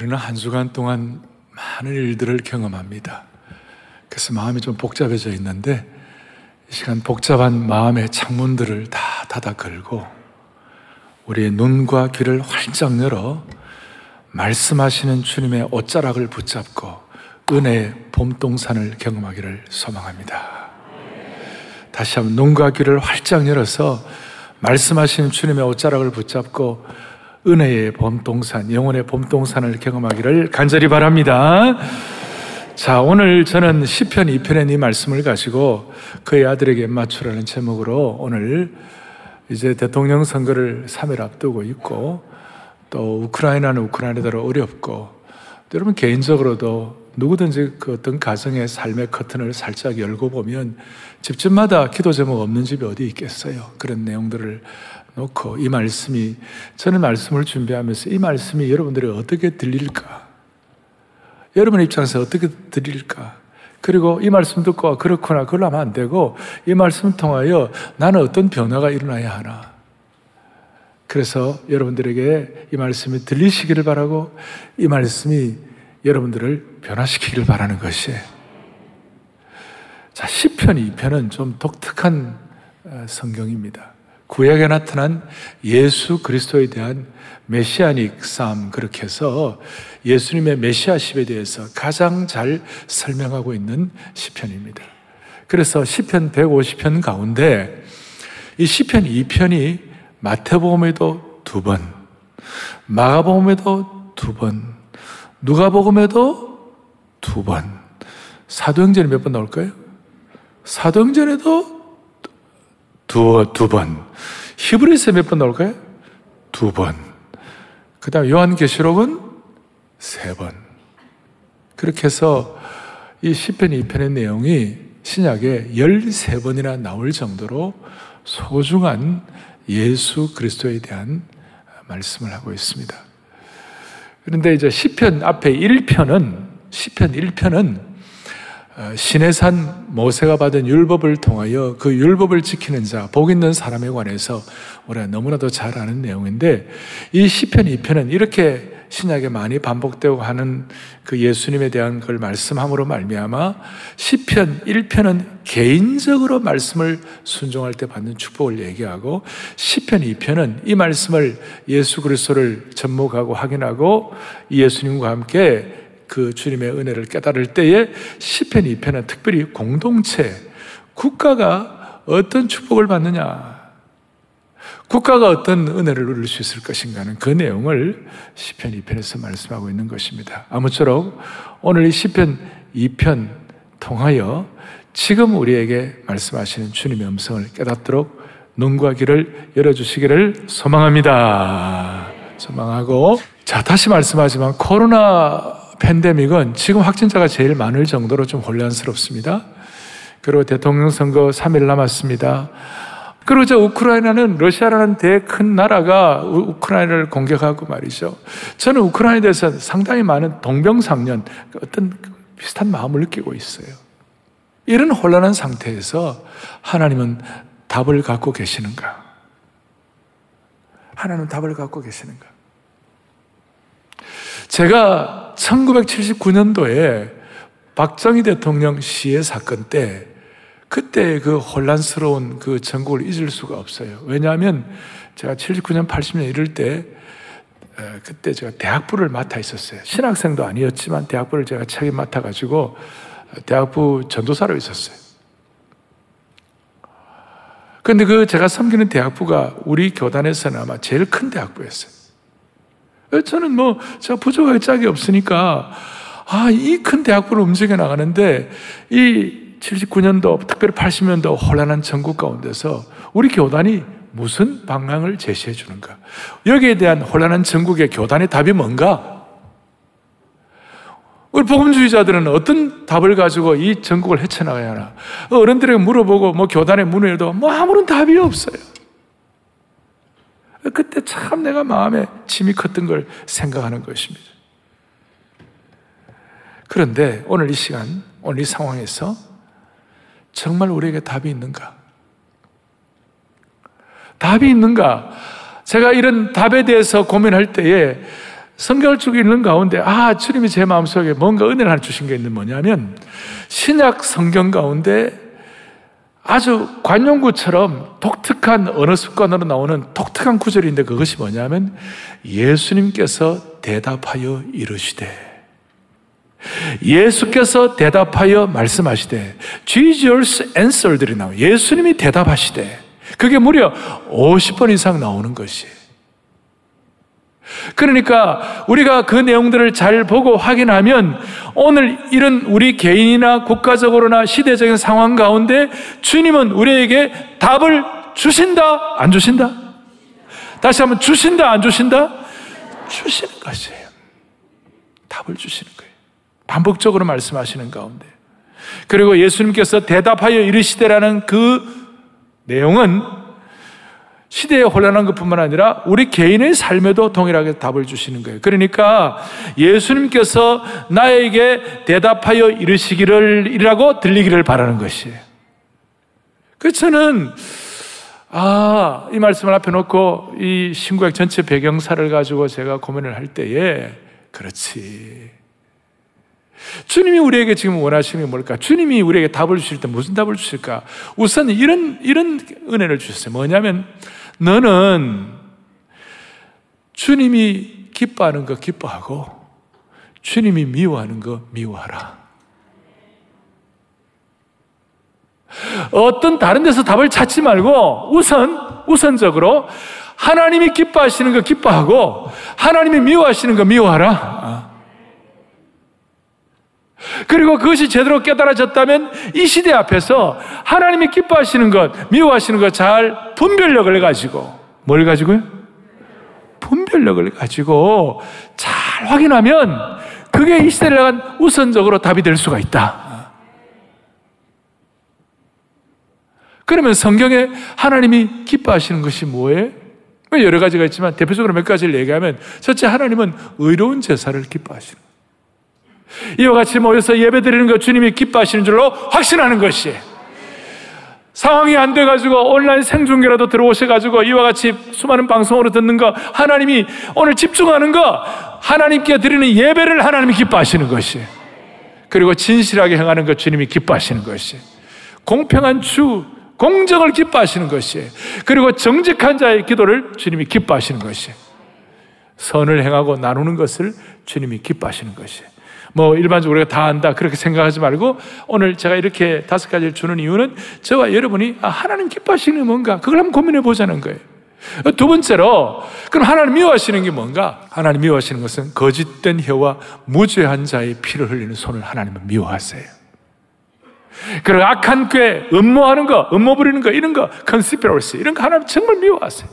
우리는 한 주간 동안 많은 일들을 경험합니다. 그래서 마음이 좀 복잡해져 있는데 이 시간 복잡한 마음의 창문들을 다 닫아 걸고 우리의 눈과 귀를 활짝 열어 말씀하시는 주님의 옷자락을 붙잡고 은혜의 봄동산을 경험하기를 소망합니다. 다시 한번 눈과 귀를 활짝 열어서 말씀하시는 주님의 옷자락을 붙잡고 은혜의 봄동산, 영혼의 봄동산을 경험하기를 간절히 바랍니다. 자, 오늘 저는 시편 2편의 이 말씀을 가지고 그의 아들에게 맞추라는 제목으로 오늘 이제 대통령 선거를 3일 앞두고 있고 또 우크라이나는 우크라이나대로 어렵고 여러분 개인적으로도 누구든지 그 어떤 가정의 삶의 커튼을 살짝 열고 보면 집집마다 기도 제목 없는 집이 어디 있겠어요. 그런 내용들을 놓고 이 말씀이 저는 말씀을 준비하면서 이 말씀이 여러분들이 어떻게 들릴까? 여러분 입장에서 어떻게 들릴까? 그리고 이 말씀 듣고 그렇구나 그걸로 하면 안 되고 이 말씀을 통하여 나는 어떤 변화가 일어나야 하나? 그래서 여러분들에게 이 말씀이 들리시기를 바라고 이 말씀이 여러분들을 변화시키기를 바라는 것이에요. 자, 10편, 2편은 좀 독특한 어, 성경입니다. 구약에 나타난 예수 그리스도에 대한 메시아닉 삶 그렇게 해서 예수님의 메시아십에 대해서 가장 잘 설명하고 있는 시편입니다. 그래서 시편 150편 가운데 이 시편 2편이 마태복음에도 두 번, 마가복음에도 두 번, 누가복음에도 두 번, 사도행전에 몇 번 나올까요? 사도행전에도 두, 두 번, 히브리서에 몇번 나올까요? 두 번. 그 다음 요한계시록은 세 번. 그렇게 해서 이 10편, 2편의 내용이 신약에 13번이나 나올 정도로 소중한 예수 그리스도에 대한 말씀을 하고 있습니다. 그런데 이제 시편 앞에 1편은 시편 1편은 어, 신해산 모세가 받은 율법을 통하여 그 율법을 지키는 자, 복 있는 사람에 관해서 우리가 너무나도 잘 아는 내용인데 이 시편 2편은 이렇게 신약에 많이 반복되고 하는 그 예수님에 대한 걸 말씀함으로 말미암아 시편 1편은 개인적으로 말씀을 순종할 때 받는 축복을 얘기하고 시편 2편은 이 말씀을 예수 그리스도를 접목하고 확인하고 예수님과 함께 그 주님의 은혜를 깨달을 때에 시편 2편은 특별히 공동체, 국가가 어떤 축복을 받느냐, 국가가 어떤 은혜를 누릴 수 있을 것인가 는 그 내용을 시편 2편에서 말씀하고 있는 것입니다. 아무쪼록 오늘 이 시편 2편 통하여 지금 우리에게 말씀하시는 주님의 음성을 깨닫도록 눈과 귀를 열어주시기를 소망합니다. 소망하고 자 다시 말씀하지만 코로나 팬데믹은 지금 확진자가 제일 많을 정도로 좀 혼란스럽습니다. 그리고 대통령 선거 3일 남았습니다. 저 우크라이나는 러시아라는 대큰 나라가 우크라이나를 공격하고 말이죠. 저는 우크라이나에 대해서 상당히 많은 동병상련, 어떤 비슷한 마음을 느끼고 있어요. 이런 혼란한 상태에서 하나님은 답을 갖고 계시는가? 하나님은 답을 갖고 계시는가? 제가 1979년도에 박정희 대통령 시해 사건 때 그때 그 혼란스러운 그 전국을 잊을 수가 없어요. 왜냐하면 제가 79년, 80년 이럴 때 그때 제가 대학부를 맡아 있었어요. 신학생도 아니었지만 대학부를 제가 책임 맡아가지고 대학부 전도사로 있었어요. 그런데 그 제가 섬기는 대학부가 우리 교단에서는 아마 제일 큰 대학부였어요. 저는 뭐, 제가 부족하게 짝이 없으니까, 아, 이 큰 대학부를 움직여 나가는데, 이 79년도, 특별히 80년도 혼란한 전국 가운데서 우리 교단이 무슨 방향을 제시해 주는가? 여기에 대한 혼란한 전국의 교단의 답이 뭔가? 우리 복음주의자들은 어떤 답을 가지고 이 전국을 헤쳐나가야 하나? 어른들에게 물어보고, 뭐 교단에 문을 열도 뭐 아무런 답이 없어요. 그때 참 내가 마음에 짐이 컸던 걸 생각하는 것입니다. 그런데 오늘 이 시간, 오늘 이 상황에서 정말 우리에게 답이 있는가? 답이 있는가? 제가 이런 답에 대해서 고민할 때에 성경을 쭉 읽는 가운데 아 주님이 제 마음속에 뭔가 은혜를 하나 주신 게 있는 뭐냐면 신약 성경 가운데 아주 관용구처럼 독특한 언어 습관으로 나오는 독특한 구절인데 그것이 뭐냐면 예수님께서 대답하여 이르시되 예수께서 대답하여 말씀하시되 Jesus answered이 나와요. 예수님이 대답하시되 그게 무려 50번 이상 나오는 것이 그러니까 우리가 그 내용들을 잘 보고 확인하면 오늘 이런 우리 개인이나 국가적으로나 시대적인 상황 가운데 주님은 우리에게 답을 주신다, 안 주신다? 다시 한번 주신다, 안 주신다? 주시는 것이에요. 답을 주시는 거예요. 반복적으로 말씀하시는 가운데. 그리고 예수님께서 대답하여 이르시되라는 그 내용은 시대에 혼란한 것뿐만 아니라 우리 개인의 삶에도 동일하게 답을 주시는 거예요. 그러니까 예수님께서 나에게 대답하여 이르시기를 이라고 들리기를 바라는 것이에요. 그 저는 아, 이 말씀을 앞에 놓고 이 신구약 전체 배경사를 가지고 제가 고민을 할 때에 그렇지. 주님이 우리에게 지금 원하시는 게 뭘까? 주님이 우리에게 답을 주실 때 무슨 답을 주실까? 우선 이런, 이런 은혜를 주셨어요. 뭐냐면, 너는 주님이 기뻐하는 거 기뻐하고, 주님이 미워하는 거 미워하라. 어떤 다른 데서 답을 찾지 말고, 우선, 우선적으로, 하나님이 기뻐하시는 거 기뻐하고, 하나님이 미워하시는 거 미워하라. 그리고 그것이 제대로 깨달아졌다면 이 시대 앞에서 하나님이 기뻐하시는 것, 미워하시는 것 잘 분별력을 가지고 뭘 가지고요? 분별력을 가지고 잘 확인하면 그게 이 시대를 나간 우선적으로 답이 될 수가 있다. 그러면 성경에 하나님이 기뻐하시는 것이 뭐예요? 여러 가지가 있지만 대표적으로 몇 가지를 얘기하면 첫째 하나님은 의로운 제사를 기뻐하시는 이와 같이 모여서 예배 드리는 것 주님이 기뻐하시는 줄로 확신하는 것이. 상황이 안 돼가지고 온라인 생중계라도 들어오셔가지고 이와 같이 수많은 방송으로 듣는 거 하나님이 오늘 집중하는 거 하나님께 드리는 예배를 하나님이 기뻐하시는 것이. 그리고 진실하게 행하는 것 주님이 기뻐하시는 것이. 공평한 주 공정을 기뻐하시는 것이. 그리고 정직한 자의 기도를 주님이 기뻐하시는 것이. 선을 행하고 나누는 것을 주님이 기뻐하시는 것이 뭐 일반적으로 우리가 다 안다 그렇게 생각하지 말고 오늘 제가 이렇게 다섯 가지를 주는 이유는 저와 여러분이 아, 하나님 기뻐하시는 게 뭔가 그걸 한번 고민해 보자는 거예요. 두 번째로 그럼 하나님 미워하시는 게 뭔가? 하나님 미워하시는 것은 거짓된 혀와 무죄한 자의 피를 흘리는 손을 하나님은 미워하세요. 그리고 악한 꾀, 음모하는 거, 음모 부리는 거, 이런 거, 컨시피러시 이런 거 하나님 정말 미워하세요.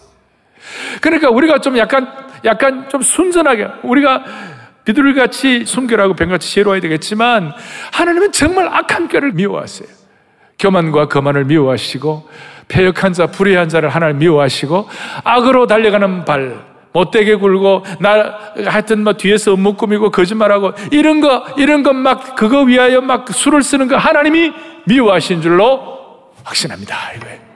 그러니까 우리가 좀 약간 약간 좀 순전하게 우리가 비둘기같이 순결하고 뱀같이 지혜로워야 되겠지만 하나님은 정말 악한 꾀를 미워하세요. 교만과 거만을 미워하시고 폐역한 자, 불의한 자를 하나님 미워하시고 악으로 달려가는 발, 못되게 굴고 나 하여튼 뭐 뒤에서 업무 꾸미고 거짓말하고 이런 거 이런 것 막 그거 위하여 막 수를 쓰는 거 하나님이 미워하신 줄로 확신합니다. 이거예요.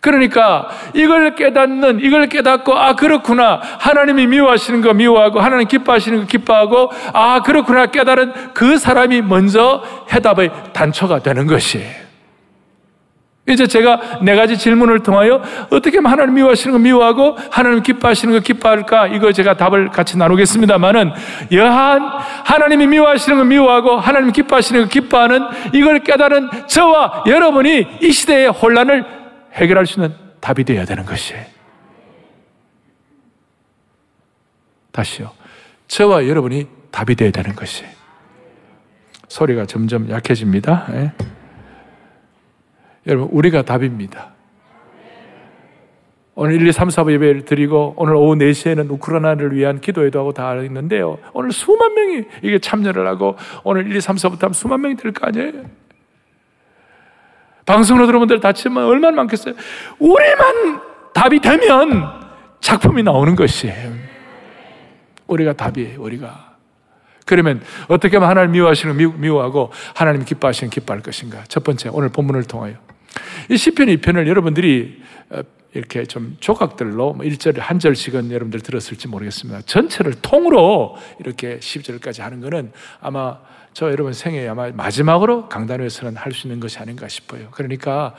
그러니까 이걸 깨닫는, 이걸 깨닫고, 아, 그렇구나. 하나님이 미워하시는 거 미워하고, 하나님 기뻐하시는 거 기뻐하고, 아, 그렇구나. 깨달은 그 사람이 먼저 해답의 단초가 되는 것이에요. 이제 제가 네 가지 질문을 통하여 어떻게 하나님 미워하시는 거 미워하고 하나님 기뻐하시는 거 기뻐할까? 이거 제가 답을 같이 나누겠습니다만은 여한 하나님이 미워하시는 거 미워하고 하나님 기뻐하시는 거 기뻐하는 이걸 깨달은 저와 여러분이 이 시대의 혼란을 해결할 수 있는 답이 되어야 되는 것이에요. 다시요. 저와 여러분이 답이 되어야 되는 것이에요. 소리가 점점 약해집니다. 예? 여러분, 우리가 답입니다. 오늘 1, 2, 3, 4부 예배를 드리고 오늘 오후 4시에는 우크라이나를 위한 기도회도 하고 다 있는데요. 오늘 수만 명이 이게 참여를 하고 오늘 1, 2, 3, 4부터 하면 수만 명이 될 거 아니에요? 방송으로 들어본 분들 다치면 얼마나 많겠어요? 우리만 답이 되면 작품이 나오는 것이에요. 우리가 답이에요, 우리가. 그러면 어떻게 하면 하나님 미워하시는 미워하고 하나님 기뻐하시는 기뻐할 것인가? 첫 번째, 오늘 본문을 통하여. 이 시편 2편을 여러분들이 어, 이렇게 좀 조각들로 뭐 1절 한 절씩은 여러분들 들었을지 모르겠습니다. 전체를 통으로 이렇게 10절까지 하는 것은 아마 저 여러분 생에 아마 마지막으로 강단에서는 할 수 있는 것이 아닌가 싶어요. 그러니까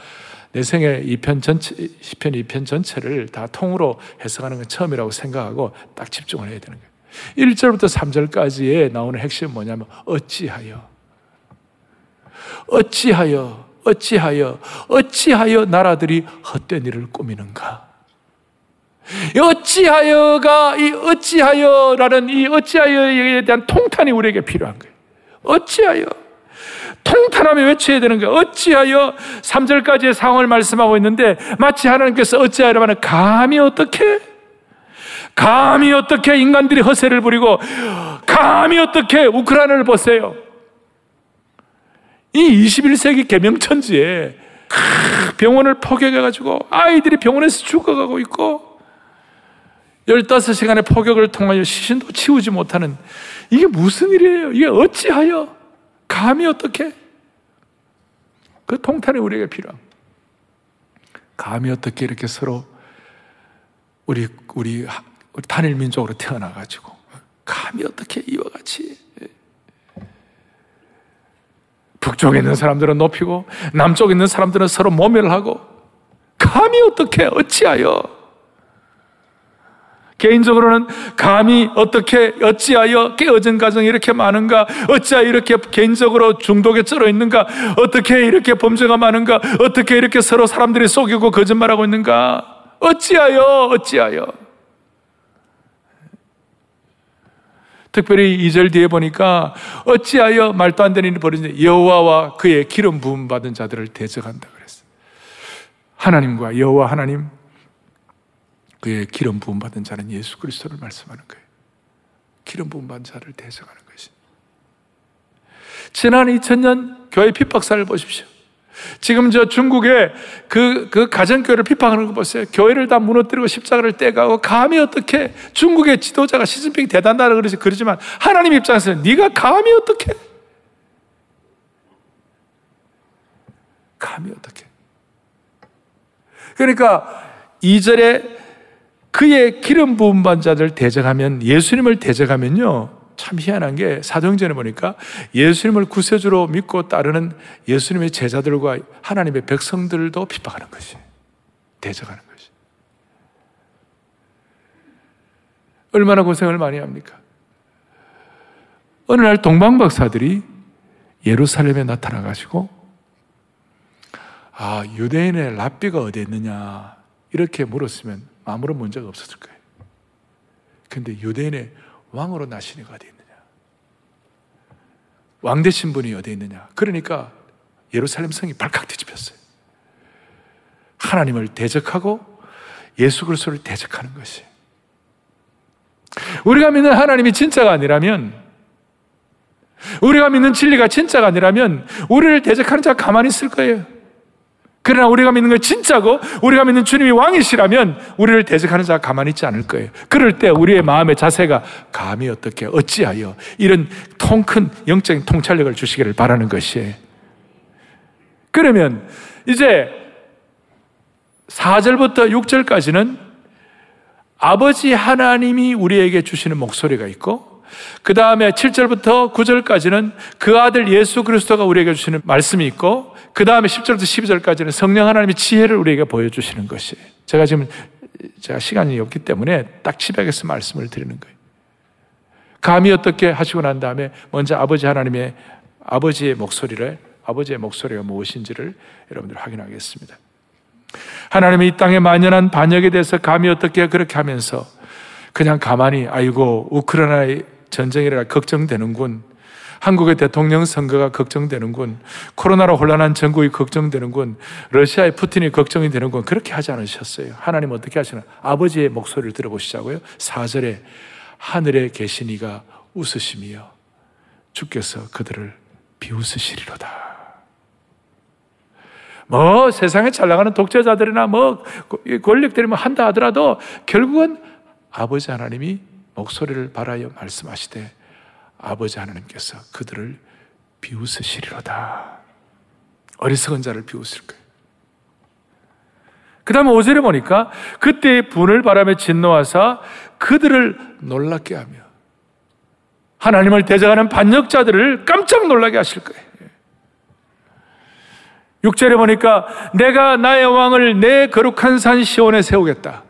내 생에 2편 전체, 10편 2편 전체를 다 통으로 해석하는 건 처음이라고 생각하고 딱 집중을 해야 되는 거예요. 1절부터 3절까지의 나오는 핵심은 뭐냐면 어찌하여 어찌하여 어찌하여 어찌하여 나라들이 헛된 일을 꾸미는가? 어찌하여가 이 어찌하여라는 이 어찌하여에 대한 통탄이 우리에게 필요한 거예요. 어찌하여 통탄하며 외쳐야 되는 거예요. 어찌하여 3절까지의 상황을 말씀하고 있는데 마치 하나님께서 어찌하여라면 감히 어떻게 감히 어떻게 인간들이 허세를 부리고 감히 어떻게 우크라이나를 보세요. 이 21세기 개명천지에 병원을 포격해가지고 아이들이 병원에서 죽어가고 있고 15시간의 포격을 통하여 시신도 치우지 못하는 이게 무슨 일이에요? 이게 어찌하여? 감히 어떻게? 그 통탄이 우리에게 필요함. 감히 어떻게 이렇게 서로 우리, 우리, 우리 단일 민족으로 태어나 가지고 감히 어떻게 이와 같이 북쪽에 있는 사람들은 높이고 남쪽에 있는 사람들은 서로 모멸하고 감히 어떻게 어찌하여 개인적으로는 감히 어떻게 어찌하여 깨어진 가정이 이렇게 많은가? 어찌하여 이렇게 개인적으로 중독에 쩔어 있는가? 어떻게 이렇게 범죄가 많은가? 어떻게 이렇게 서로 사람들이 속이고 거짓말하고 있는가? 어찌하여 어찌하여? 특별히 2절 뒤에 보니까 어찌하여 말도 안 되는 일이 벌어지냐 여호와와 그의 기름 부음 받은 자들을 대적한다 그랬어요. 하나님과 여호와 하나님 그의 기름 부음 받은 자는 예수 그리스도를 말씀하는 거예요. 기름 부음 받은 자를 대적하는 것이. 지난 2000년 교회 핍박사를 보십시오. 지금 저 중국의 그, 그 가정교회를 비판하는 거 보세요. 교회를 다 무너뜨리고 십자가를 떼가고 감히 어떻게 중국의 지도자가 시진핑 대단하다 그러지, 그러지만 하나님 입장에서는 네가 감히 어떻게? 감히 어떻게? 그러니까 2절에 그의 기름 부은 반자들 대적하면 예수님을 대적하면요. 참 희한한 게 사도행전에 보니까 예수님을 구세주로 믿고 따르는 예수님의 제자들과 하나님의 백성들도 핍박하는 것이 대적하는 것이 얼마나 고생을 많이 합니까? 어느 날 동방 박사들이 예루살렘에 나타나 가지고 아 유대인의 랍비가 어디 있느냐 이렇게 물었으면 아무런 문제가 없었을 거예요. 근데 유대인의 왕으로 나신 이가 어디 있느냐? 왕 되신 분이 어디 있느냐? 그러니까 예루살렘 성이 발칵 뒤집혔어요. 하나님을 대적하고 예수 그리스도를 대적하는 것이. 우리가 믿는 하나님이 진짜가 아니라면 우리가 믿는 진리가 진짜가 아니라면 우리를 대적하는 자가 가만히 있을 거예요. 그러나 우리가 믿는 게 진짜고 우리가 믿는 주님이 왕이시라면 우리를 대적하는 자가 가만히 있지 않을 거예요. 그럴 때 우리의 마음의 자세가 감히 어떻게 어찌하여 이런 통 큰 영적인 통찰력을 주시기를 바라는 것이에요. 그러면 이제 4절부터 6절까지는 아버지 하나님이 우리에게 주시는 목소리가 있고 그 다음에 7절부터 9절까지는 그 아들 예수 그리스도가 우리에게 주시는 말씀이 있고 그 다음에 10절부터 12절까지는 성령 하나님의 지혜를 우리에게 보여주시는 것이 제가 지금 제가 시간이 없기 때문에 딱 집약해서 말씀을 드리는 거예요. 감히 어떻게 하시고 난 다음에 먼저 아버지 하나님의 아버지의 목소리를 아버지의 목소리가 무엇인지를 여러분들 확인하겠습니다. 하나님이 이 땅에 만연한 반역에 대해서 감히 어떻게 그렇게 하면서 그냥 가만히 아이고 우크라이나의 전쟁이라 걱정되는군. 한국의 대통령 선거가 걱정되는군. 코로나로 혼란한 전국이 걱정되는군. 러시아의 푸틴이 걱정이 되는군. 그렇게 하지 않으셨어요. 하나님 어떻게 하시나? 아버지의 목소리를 들어보시자고요. 4절에 하늘에 계신 이가 웃으시며 주께서 그들을 비웃으시리로다. 뭐 세상에 잘 나가는 독재자들이나 뭐 권력들이 뭐 한다 하더라도 결국은 아버지 하나님이 목소리를 발하여 말씀하시되 아버지 하나님께서 그들을 비웃으시리로다. 어리석은 자를 비웃을 거예요. 그 다음에 5절에 보니까 그때 분을 바람에 진노하사 그들을 놀랍게 하며 하나님을 대적하는 반역자들을 깜짝 놀라게 하실 거예요. 6절에 보니까 내가 나의 왕을 내 거룩한 산 시온에 세우겠다.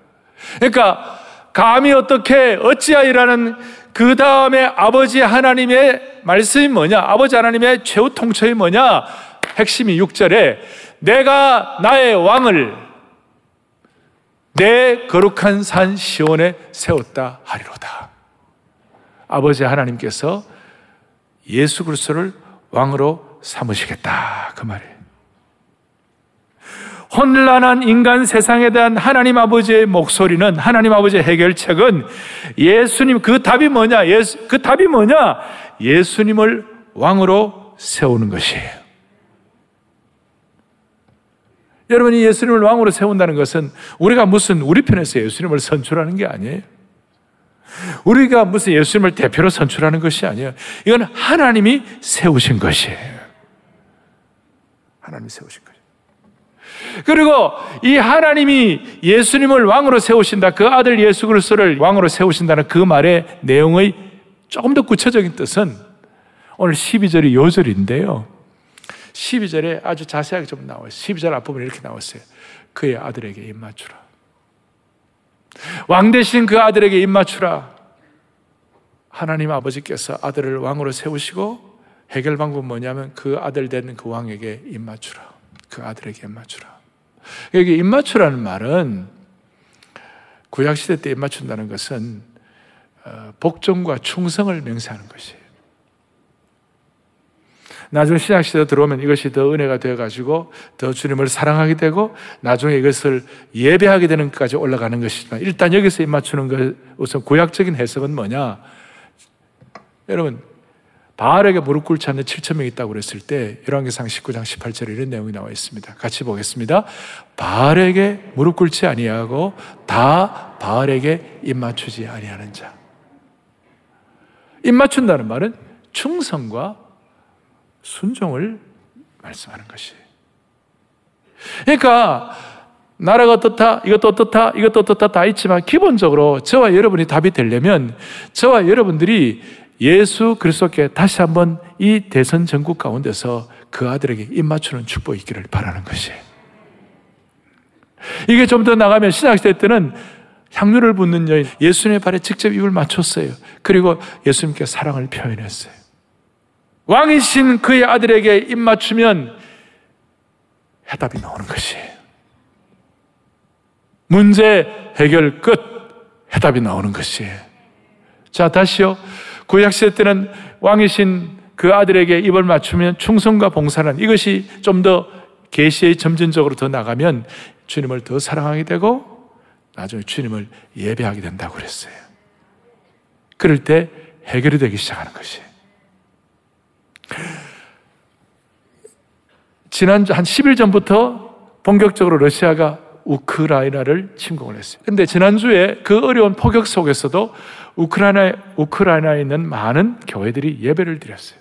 그러니까 감히 어떻게 어찌하이라는 그 다음에 아버지 하나님의 말씀이 뭐냐? 아버지 하나님의 최후 통첩이 뭐냐? 핵심이 6절에 내가 나의 왕을 내 거룩한 산 시온에 세웠다 하리로다. 아버지 하나님께서 예수 그리스도를 왕으로 삼으시겠다 그 말이에요. 혼란한 인간 세상에 대한 하나님 아버지의 목소리는 하나님 아버지의 해결책은 예수님 그 답이 뭐냐? 예수, 그 답이 뭐냐? 예수님을 왕으로 세우는 것이에요. 여러분이 예수님을 왕으로 세운다는 것은 우리가 무슨 우리 편에서 예수님을 선출하는 게 아니에요. 우리가 무슨 예수님을 대표로 선출하는 것이 아니에요. 이건 하나님이 세우신 것이에요. 하나님이 세우신 것이에요. 그리고 이 하나님이 예수님을 왕으로 세우신다. 그 아들 예수 그리스도를 왕으로 세우신다는 그 말의 내용의 조금 더 구체적인 뜻은 오늘 12절이 요절인데요. 12절에 아주 자세하게 좀 나와요. 12절 앞부분에 이렇게 나왔어요. 그의 아들에게 입맞추라. 왕 대신 그 아들에게 입맞추라. 하나님 아버지께서 아들을 왕으로 세우시고 해결 방법은 뭐냐면 그 아들 되는 그 왕에게 입맞추라. 그 아들에게 입맞추라. 여기 입맞추라는 말은 구약시대 때 입맞춘다는 것은 어, 복종과 충성을 명사하는 것이에요. 나중에 신약시대 들어오면 이것이 더 은혜가 되어가지고 더 주님을 사랑하게 되고 나중에 이것을 예배하게 되는 것까지 올라가는 것이지만 일단 여기서 입맞추는 것 우선 구약적인 해석은 뭐냐? 여러분 바알에게 무릎 꿇지 않는 7천 명이 있다고 그랬을 때 열왕기상 19장 18절에 이런 내용이 나와 있습니다. 같이 보겠습니다. 바알에게 무릎 꿇지 아니하고 다 바알에게 입 맞추지 아니하는 자. 입 맞춘다는 말은 충성과 순종을 말씀하는 것이에요. 그러니까 나라가 어떻다, 이것도 어떻다, 이것도 어떻다 다 있지만 기본적으로 저와 여러분이 답이 되려면 저와 여러분들이 예수 그리스도께 다시 한번 이 대선 전국 가운데서 그 아들에게 입맞추는 축복이 있기를 바라는 것이에요. 이게 좀 더 나가면 신학시대 때는 향유를 붓는 여인 예수님의 발에 직접 입을 맞췄어요. 그리고 예수님께 사랑을 표현했어요. 왕이신 그의 아들에게 입 맞추면 해답이 나오는 것이에요. 문제 해결 끝 해답이 나오는 것이에요. 자, 다시요. 구약시대 때는 왕이신 그 아들에게 입을 맞추면 충성과 봉사는 이것이 좀 더 계시의 점진적으로 더 나가면 주님을 더 사랑하게 되고 나중에 주님을 예배하게 된다고 그랬어요. 그럴 때 해결이 되기 시작하는 것이에요. 지난주 한 10일 전부터 본격적으로 러시아가 우크라이나를 침공을 했어요. 근데 지난주에 그 어려운 포격 속에서도 우크라이나, 우크라이나에 있는 많은 교회들이 예배를 드렸어요.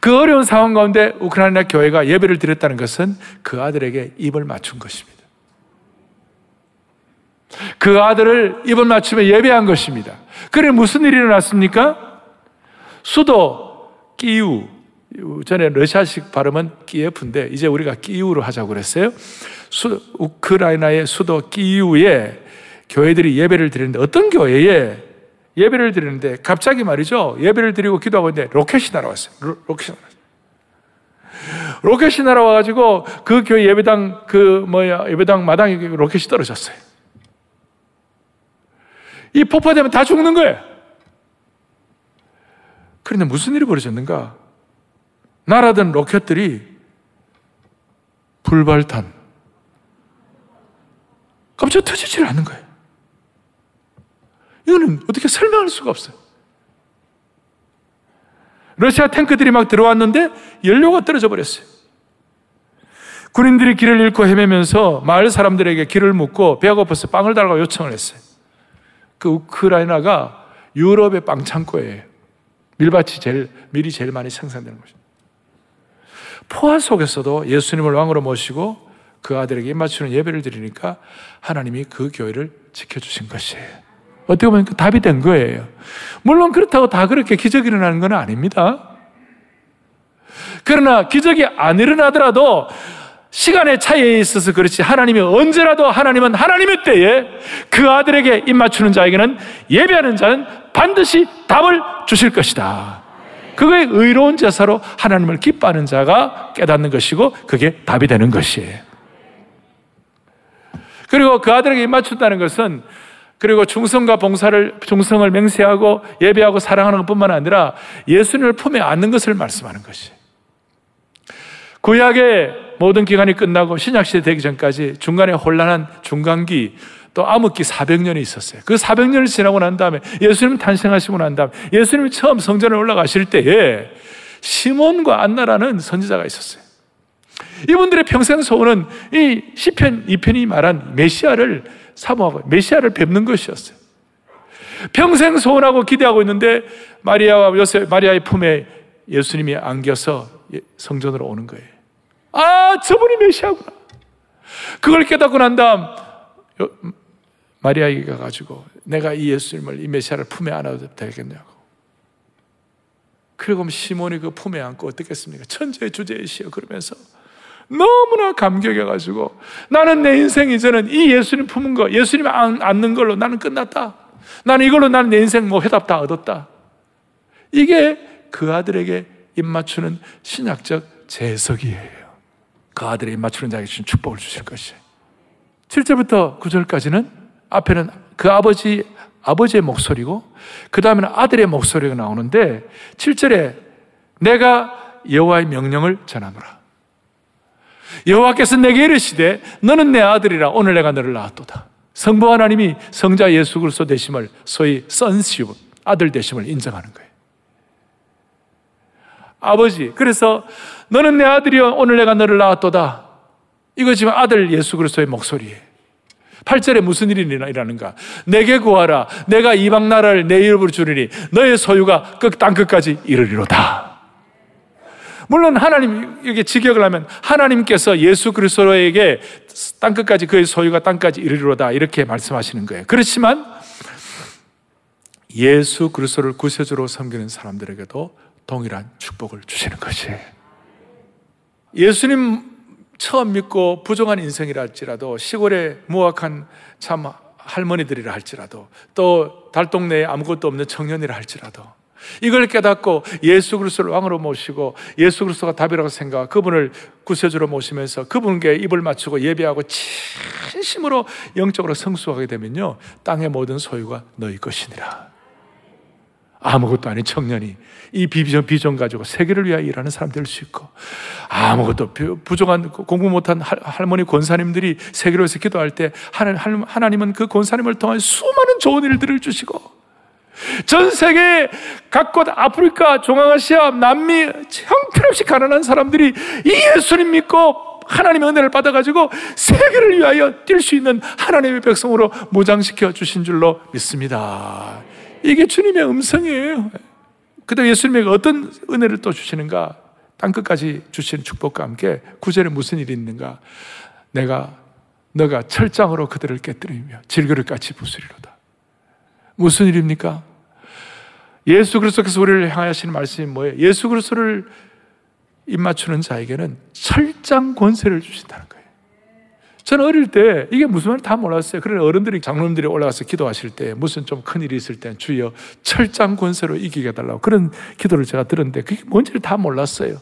그 어려운 상황 가운데 우크라이나 교회가 예배를 드렸다는 것은 그 아들에게 입을 맞춘 것입니다. 그 아들을 입을 맞추며 예배한 것입니다. 그래 무슨 일이 일어났습니까? 수도 키이우 전에 러시아식 발음은 키예프인데 이제 우리가 키이우로 하자고 그랬어요. 수, 우크라이나의 수도 키이우에 교회들이 예배를 드리는데 어떤 교회에 예배를 드리는데 갑자기 말이죠. 예배를 드리고 기도하고 있는데 로켓이 날아왔어요. 로, 로켓이 날아왔어요. 로켓이 날아와가지고 그 교회 예배당 그 뭐야 예배당 마당에 로켓이 떨어졌어요. 이 폭파되면 다 죽는 거예요. 그런데 무슨 일이 벌어졌는가? 날아든 로켓들이 불발탄. 갑자기 터지질 않는 거예요. 이거는 어떻게 설명할 수가 없어요. 러시아 탱크들이 막 들어왔는데 연료가 떨어져 버렸어요. 군인들이 길을 잃고 헤매면서 마을 사람들에게 길을 묻고 배가 고파서 빵을 달라고 요청을 했어요. 그 우크라이나가 유럽의 빵 창고예요. 밀밭이 제일, 밀이 제일 많이 생산되는 곳입니다. 포화 속에서도 예수님을 왕으로 모시고 그 아들에게 맞추는 예배를 드리니까 하나님이 그 교회를 지켜주신 것이에요. 어떻게 보면 그 답이 된 거예요. 물론 그렇다고 다 그렇게 기적이 일어나는 건 아닙니다. 그러나 기적이 안 일어나더라도 시간의 차이에 있어서 그렇지 하나님이 언제라도 하나님은 하나님의 때에 그 아들에게 입맞추는 자에게는 예배하는 자는 반드시 답을 주실 것이다. 그거의 의로운 제사로 하나님을 기뻐하는 자가 깨닫는 것이고 그게 답이 되는 것이에요. 그리고 그 아들에게 입맞춘다는 것은 그리고 충성과 봉사를 충성을 맹세하고 예배하고 사랑하는 것뿐만 아니라 예수님을 품에 안는 것을 말씀하는 것이. 구약의 모든 기간이 끝나고 신약 시대 되기 전까지 중간에 혼란한 중간기 또 암흑기 400년이 있었어요. 그 400년을 지나고 난 다음에 예수님 탄생하시고 난 다음에 예수님이 처음 성전에 올라가실 때에 시몬과 안나라는 선지자가 있었어요. 이분들의 평생 소원은 이 시편 2편이 말한 메시아를 사모하고 메시아를 뵙는 것이었어요. 평생 소원하고 기대하고 있는데 마리아와 요셉 마리아의 품에 예수님이 안겨서 성전으로 오는 거예요. 아, 저분이 메시아구나. 그걸 깨닫고 난 다음 마리아에게 가가지고 내가 이 예수님을 이 메시아를 품에 안아도 되겠냐고. 그리고 시몬이 그 품에 안고 어떻겠습니까? 천재의 주제이시여 그러면서 너무나 감격해가지고 나는 내 인생 이제는 이 예수님 품은 거, 예수님 안는 걸로 나는 끝났다. 나는 이걸로 나는 내 인생 뭐 회답 다 얻었다. 이게 그 아들에게 입맞추는 신학적 재석이에요. 그 아들의 입맞추는 자에게 주신 축복을 주실 것이에요. 7절부터 9절까지는 앞에는 그 아버지, 아버지의 목소리고, 그 다음에는 아들의 목소리가 나오는데, 7절에 내가 여호와의 명령을 전하노라. 여호와께서 내게 이르시되 너는 내 아들이라 오늘 내가 너를 낳았도다. 성부 하나님이 성자 예수 그리스도 되심을 소위 선시브 아들 되심을 인정하는 거예요. 아버지 그래서 너는 내 아들이여 오늘 내가 너를 낳았도다. 이거 지금 아들 예수 그리스도의 목소리예요. 8절에 무슨 일이 일어나는가? 내게 구하라. 내가 이방 나라를 내 이름으로 주리니 너의 소유가 끝 땅끝까지 이르리로다. 물론 하나님 이게 직역을 하면 하나님께서 예수 그리스도에게 땅끝까지 그의 소유가 땅까지 이르리로다 이렇게 말씀하시는 거예요. 그렇지만 예수 그리스도를 구세주로 섬기는 사람들에게도 동일한 축복을 주시는 것이에요. 예수님 처음 믿고 부정한 인생이라 할지라도 시골에 무학한 참 할머니들이라 할지라도 또 달동네에 아무것도 없는 청년이라 할지라도 이걸 깨닫고 예수 그리스도를 왕으로 모시고 예수 그리스도가 답이라고 생각 그분을 구세주로 모시면서 그분께 입을 맞추고 예배하고 진심으로 영적으로 성숙하게 되면요 땅의 모든 소유가 너희 것이니라 아무것도 아닌 청년이 이 비전, 비전 가지고 세계를 위하여 일하는 사람 될 수 있고 아무것도 부족한 공부 못한 할머니 권사님들이 세계를 위해서 기도할 때 하나님은 그 권사님을 통한 수많은 좋은 일들을 주시고 전 세계 각곳 아프리카, 중앙아시아, 남미 형편없이 가난한 사람들이 이 예수님 믿고 하나님의 은혜를 받아가지고 세계를 위하여 뛸 수 있는 하나님의 백성으로 무장시켜 주신 줄로 믿습니다. 이게 주님의 음성이에요. 그다음 예수님에게 어떤 은혜를 또 주시는가? 땅 끝까지 주시는 축복과 함께 구절에 무슨 일이 있는가? 내가 너가 철장으로 그들을 깨뜨리며 질그릇같이 부수리로다. 무슨 일입니까? 예수 그리스도께서 우리를 향하시는 말씀이 뭐예요? 예수 그리스도를 입맞추는 자에게는 철장 권세를 주신다는 거예요. 저는 어릴 때 이게 무슨 말인지 다 몰랐어요. 그러나 어른들이 장로님들이 올라가서 기도하실 때 무슨 좀 큰 일이 있을 때 주여 철장 권세로 이기게 해달라고 그런 기도를 제가 들었는데 그게 뭔지를 다 몰랐어요.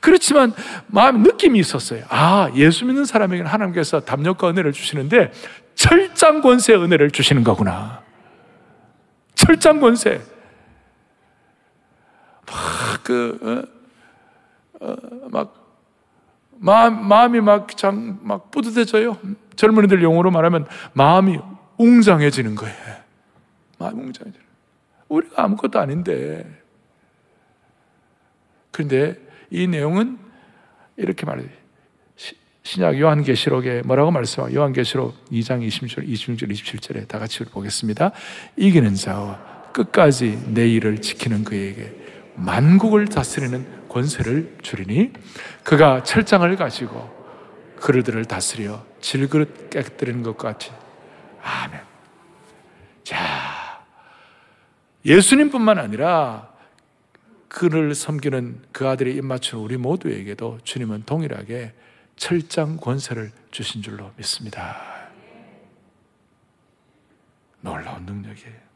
그렇지만 마음 느낌이 있었어요. 아, 예수 믿는 사람에게는 하나님께서 담력과 은혜를 주시는데 철장 권세 은혜를 주시는 거구나. 철장 권세. 막, 그, 어, 어, 막, 마음, 마음이 막, 장, 막 뿌듯해져요. 젊은이들 용어로 말하면 마음이 웅장해지는 거예요. 마음이 웅장해지는 우리가 아무것도 아닌데. 그런데 이 내용은 이렇게 말해요. 신약 요한계시록에 뭐라고 말씀하고 요한계시록 2장 20절, 26절, 27절에 다 같이 보겠습니다. 이기는 자와 끝까지 내 일을 지키는 그에게 만국을 다스리는 권세를 주리니 그가 철장을 가지고 그들을 다스려 질그릇 깨뜨리는 것 같이. 아멘. 자, 예수님뿐만 아니라 그를 섬기는 그 아들의 입맞춘 우리 모두에게도 주님은 동일하게 철장 권세를 주신 줄로 믿습니다. 놀라운 능력이에요.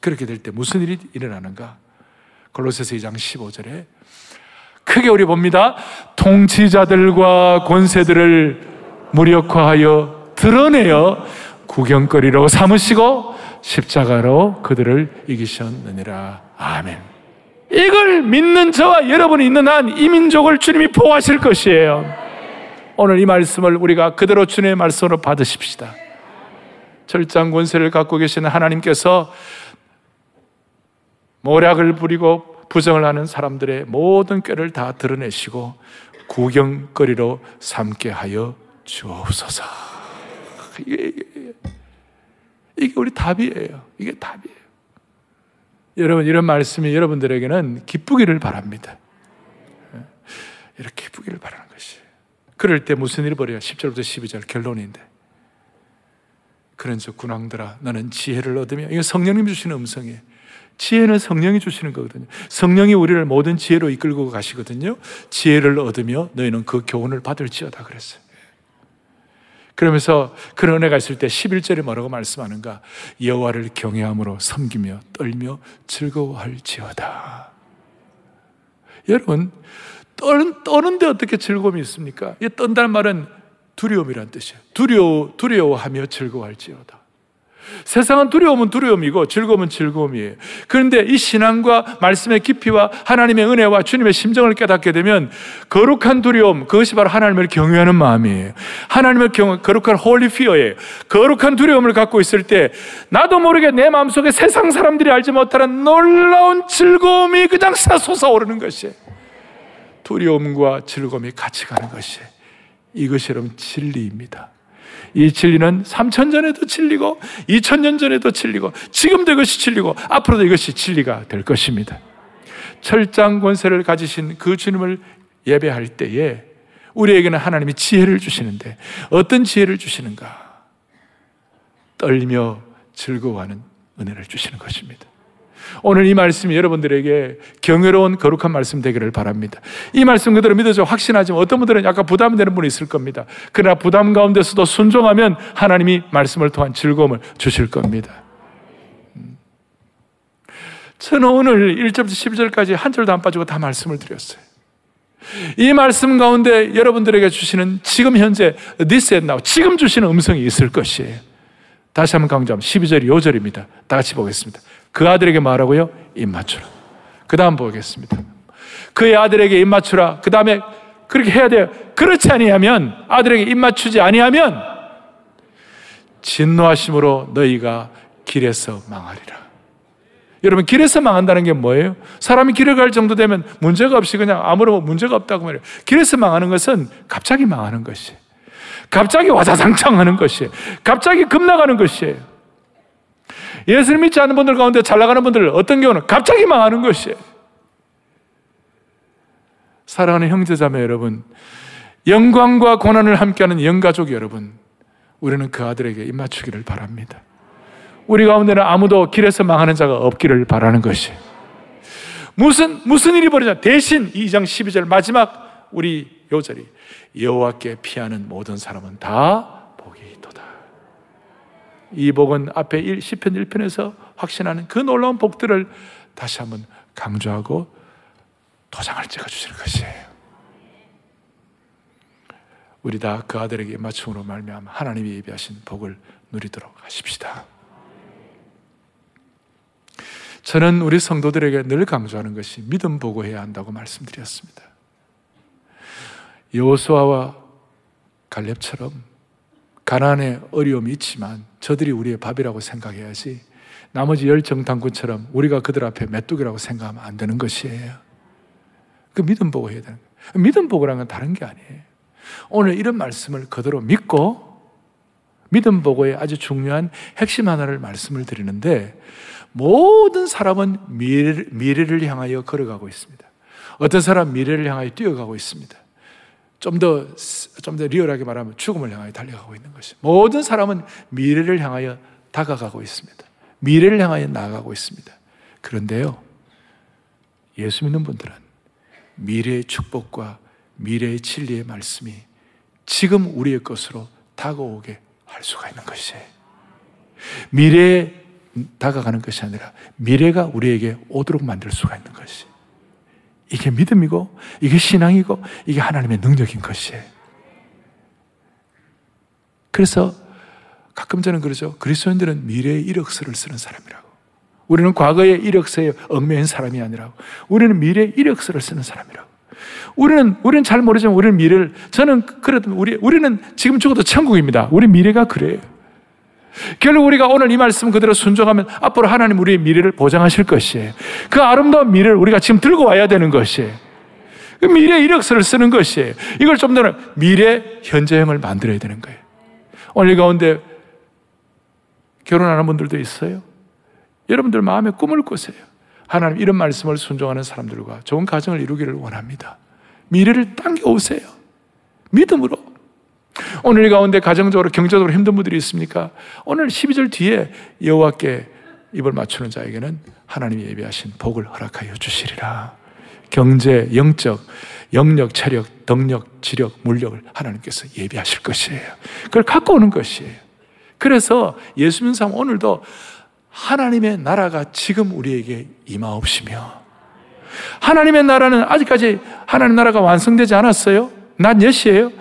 그렇게 될 때 무슨 일이 일어나는가? 골로새서 2장 15절에 크게 우리 봅니다. 통치자들과 권세들을 무력화하여 드러내어 구경거리로 삼으시고 십자가로 그들을 이기셨느니라. 아멘. 이걸 믿는 저와 여러분이 있는 한 이 민족을 주님이 보호하실 것이에요. 오늘 이 말씀을 우리가 그대로 주님의 말씀으로 받으십시다. 철장 권세를 갖고 계시는 하나님께서 모략을 부리고 부정을 하는 사람들의 모든 꾀를 다 드러내시고 구경거리로 삼게 하여 주옵소서. 이게, 이게, 우리 답이에요. 이게 답이에요. 여러분, 이런 말씀이 여러분들에게는 기쁘기를 바랍니다. 이렇게 기쁘기를 바라는 것이. 그럴 때 무슨 일이 벌어요? 10절부터 12절 결론인데. 그런 즉 군왕들아 너는 지혜를 얻으며 이거 성령님 주시는 음성이에요. 지혜는 성령이 주시는 거거든요. 성령이 우리를 모든 지혜로 이끌고 가시거든요. 지혜를 얻으며 너희는 그 교훈을 받을지어다 그랬어요. 그러면서 그런 은혜가 있을 때 11절에 뭐라고 말씀하는가? 여호와를 경외함으로 섬기며 떨며 즐거워할지어다. 여러분, 떠는, 떠는데 어떻게 즐거움이 있습니까? 이 떤다는 말은 두려움이란 뜻이에요. 두려워, 두려워하며 즐거워할지어다. 세상은 두려움은 두려움이고 즐거움은 즐거움이에요. 그런데 이 신앙과 말씀의 깊이와 하나님의 은혜와 주님의 심정을 깨닫게 되면 거룩한 두려움, 그것이 바로 하나님을 경외하는 마음이에요. 하나님을 경, 거룩한 holy fear예요. 거룩한 두려움을 갖고 있을 때 나도 모르게 내 마음속에 세상 사람들이 알지 못하는 놀라운 즐거움이 그냥 솟아오르는 것이에요. 두려움과 즐거움이 같이 가는 것이에요. 이것이 여러분 진리입니다. 이 진리는 3천 전에도 진리고 2천 년 전에도 진리고 지금도 이것이 진리고 앞으로도 이것이 진리가 될 것입니다. 철장 권세를 가지신 그 주님을 예배할 때에 우리에게는 하나님이 지혜를 주시는데 어떤 지혜를 주시는가? 떨며 즐거워하는 은혜를 주시는 것입니다. 오늘 이 말씀이 여러분들에게 경외로운 거룩한 말씀 되기를 바랍니다. 이 말씀 그대로 믿어져 확신하지만 어떤 분들은 약간 부담되는 분이 있을 겁니다. 그러나 부담 가운데서도 순종하면 하나님이 말씀을 통한 즐거움을 주실 겁니다. 음. 저는 오늘 1절부터 12절까지 한 절도 안 빠지고 다 말씀을 드렸어요. 이 말씀 가운데 여러분들에게 주시는 지금 현재 this and now 지금 주시는 음성이 있을 것이에요. 다시 한번 강조하면 12절이 5절입니다. 다 같이 보겠습니다. 그 아들에게 말하고요. 입 맞추라. 그 다음 보겠습니다. 그의 아들에게 입 맞추라. 그 다음에 그렇게 해야 돼요. 그렇지 아니하면 아들에게 입 맞추지 아니하면 진노하심으로 너희가 길에서 망하리라. 여러분 길에서 망한다는 게 뭐예요? 사람이 길을 갈 정도 되면 문제가 없이 그냥 아무런 문제가 없다고 말해요. 길에서 망하는 것은 갑자기 망하는 것이 갑자기 와자상창하는 것이 갑자기 급나가는 것이에요. 예수를 믿지 않는 분들 가운데 잘 나가는 분들 어떤 경우는 갑자기 망하는 것이에요. 사랑하는 형제자매 여러분, 영광과 고난을 함께하는 영가족 여러분, 우리는 그 아들에게 입맞추기를 바랍니다. 우리 가운데는 아무도 길에서 망하는 자가 없기를 바라는 것이 무슨 무슨 일이 벌어져 대신 2장 12절 마지막 우리 요절이 여호와께 피하는 모든 사람은 다 이 복은 앞에 10편 1편에서 확신하는 그 놀라운 복들을 다시 한번 강조하고 도장을 찍어 주시는 것이에요. 우리 다 그 아들에게 맞춤으로 말미암아 하나님이 예비하신 복을 누리도록 하십시다. 저는 우리 성도들에게 늘 강조하는 것이 믿음 보고해야 한다고 말씀드렸습니다. 여호수아와 갈렙처럼 가난의 어려움이 있지만 저들이 우리의 밥이라고 생각해야지 나머지 열 정탐꾼처럼 우리가 그들 앞에 메뚜기라고 생각하면 안 되는 것이에요. 그 믿음 보고 해야 되는 거예요. 믿음 보고라는 건 다른 게 아니에요. 오늘 이런 말씀을 그대로 믿고 믿음 보고의 아주 중요한 핵심 하나를 말씀을 드리는데 모든 사람은 미래를, 미래를 향하여 걸어가고 있습니다. 어떤 사람 미래를 향하여 뛰어가고 있습니다. 좀 더, 좀 더 리얼하게 말하면 죽음을 향하여 달려가고 있는 것이. 모든 사람은 미래를 향하여 다가가고 있습니다. 미래를 향하여 나아가고 있습니다. 그런데요, 예수 믿는 분들은 미래의 축복과 미래의 진리의 말씀이 지금 우리의 것으로 다가오게 할 수가 있는 것이에요. 미래에 다가가는 것이 아니라 미래가 우리에게 오도록 만들 수가 있는 것이. 이게 믿음이고, 이게 신앙이고, 이게 하나님의 능력인 것이에요. 그래서 가끔 저는 그러죠. 그리스도인들은 미래의 이력서를 쓰는 사람이라고. 우리는 과거의 이력서에 얽매인 사람이 아니라고. 우리는 미래의 이력서를 쓰는 사람이라고. 우리는, 우리는 잘 모르지만 우리는 미래를, 저는 그래도 우리, 우리는 지금 죽어도 천국입니다. 우리 미래가 그래요. 결국 우리가 오늘 이 말씀 그대로 순종하면 앞으로 하나님 우리의 미래를 보장하실 것이에요. 그 아름다운 미래를 우리가 지금 들고 와야 되는 것이에요. 그 미래 이력서를 쓰는 것이에요. 이걸 좀더 미래 현재형을 만들어야 되는 거예요. 오늘 가운데 결혼하는 분들도 있어요. 여러분들 마음에 꿈을 꾸세요. 하나님 이런 말씀을 순종하는 사람들과 좋은 가정을 이루기를 원합니다. 미래를 당겨오세요. 믿음으로. 오늘 가운데 가정적으로 경제적으로 힘든 분들이 있습니까? 오늘 12절 뒤에 여호와께 입을 맞추는 자에게는 하나님이 예비하신 복을 허락하여 주시리라. 경제, 영적, 영력, 체력, 덕력, 지력, 물력을 하나님께서 예비하실 것이에요. 그걸 갖고 오는 것이에요. 그래서 예수 사람 오늘도 하나님의 나라가 지금 우리에게 임하옵시며 하나님의 나라는 아직까지 하나님 나라가 완성되지 않았어요. 낮 10시에요.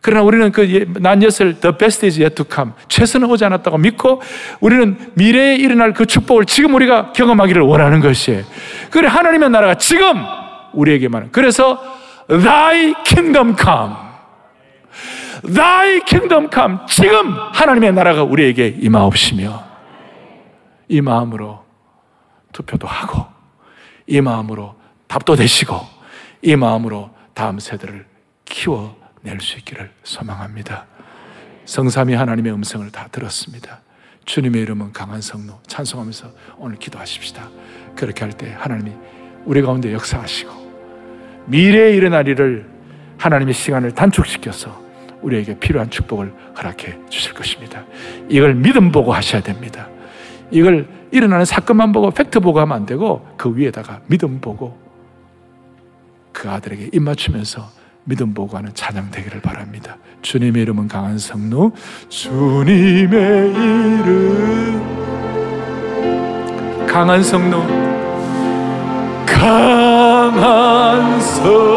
그러나 우리는 그낮 엿을 the best is yet to come. 최선은 오지 않았다고 믿고 우리는 미래에 일어날 그 축복을 지금 우리가 경험하기를 원하는 것이에요. 그래 하나님의 나라가 지금 우리에게만 그래서 thy kingdom come. thy kingdom come. 지금 하나님의 나라가 우리에게 임하옵시며 이 마음으로 투표도 하고 이 마음으로 답도 되시고 이 마음으로 다음 세대를 키워 낼 수 있기를 소망합니다. 성삼이 하나님의 음성을 다 들었습니다. 주님의 이름은 강한 성로 찬송하면서 오늘 기도하십시다. 그렇게 할 때 하나님이 우리 가운데 역사하시고 미래에 일어날 일을 하나님의 시간을 단축시켜서 우리에게 필요한 축복을 허락해 주실 것입니다. 이걸 믿음 보고 하셔야 됩니다. 이걸 일어나는 사건만 보고 팩트 보고 하면 안 되고 그 위에다가 믿음 보고 그 아들에게 입 맞추면서 믿음 보고 하는 찬양 되기를 바랍니다. 주님의 이름은 강한 성루 주님의 이름. 강한 성루 강한 성루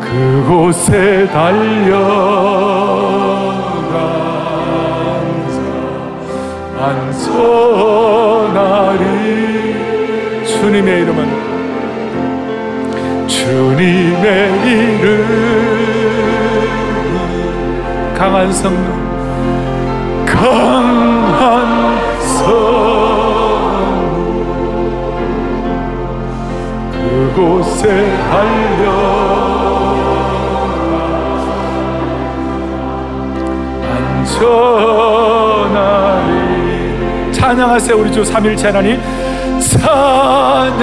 그곳에 달려 안전하리. 주님의 이름은 주님의 이름. 강한 성령 강한 성 그곳에 달려. 안전하리. 찬양하세요 우리 주 삼일체 하나님. 찬양하세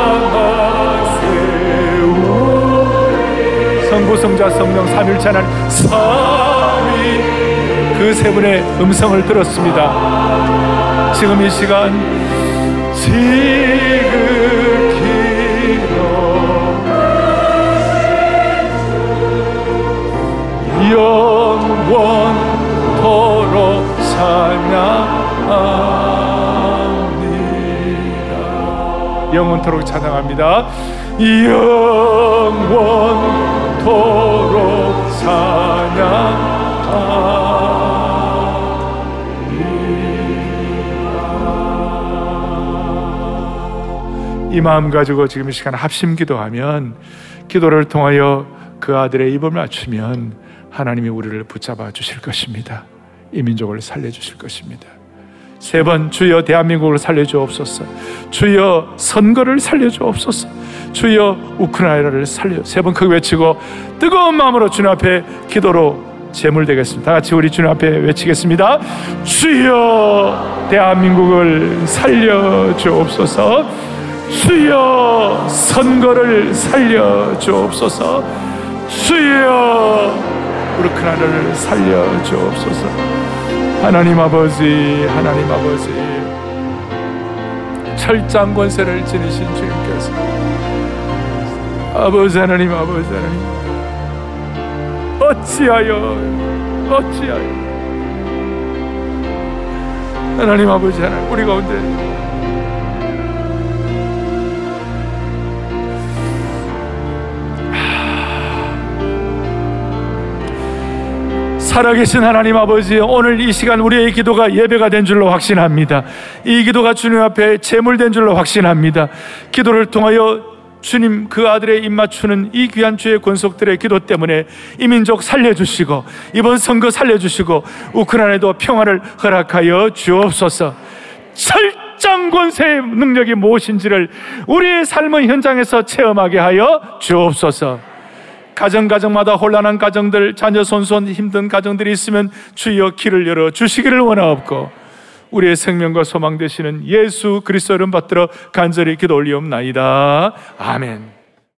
성자 성령 삼일체 하나님 삼위 그 세 분의 음성을 들었습니다. 지금 이 시간 지극히 영원토록 찬양 영원토록 찬양합니다. 영원 토록 찬양합니다. 이 마음 가지고 지금 이 시간 합심 기도하면 기도를 통하여 그 아들의 입을 맞추면 하나님이 우리를 붙잡아 주실 것입니다. 이 민족을 살려 주실 것입니다. 세 번 주여 대한민국을 살려 주옵소서. 주여 선거를 살려 주옵소서. 주여 우크라이나를 살려 세 번 크게 외치고 뜨거운 마음으로 주님 앞에 기도로 제물되겠습니다. 다 같이 우리 주님 앞에 외치겠습니다. 주여 대한민국을 살려 주옵소서. 주여 선거를 살려 주옵소서. 주여 우크라이나를 살려 주옵소서. 하나님 아버지, 하나님 아버지, 철장 권세를 지니신 주님께서 아버지 하나님, 아버지 하나님, 어찌하여, 어찌하여. 하나님 아버지 하나님 우리 가운데. 살아계신 하나님 아버지 오늘 이 시간 우리의 기도가 예배가 된 줄로 확신합니다. 이 기도가 주님 앞에 제물된 줄로 확신합니다. 기도를 통하여 주님 그 아들의 입맞추는 이 귀한 주의 권속들의 기도 때문에 이 민족 살려주시고 이번 선거 살려주시고 우크라이나에도 평화를 허락하여 주옵소서. 철장 권세의 능력이 무엇인지를 우리의 삶의 현장에서 체험하게 하여 주옵소서. 가정 가정마다 혼란한 가정들, 자녀 손손 힘든 가정들이 있으면 주여 길을 열어 주시기를 원하옵고 우리의 생명과 소망 되시는 예수 그리스도 이름 받들어 간절히 기도 올리옵나이다. 아멘.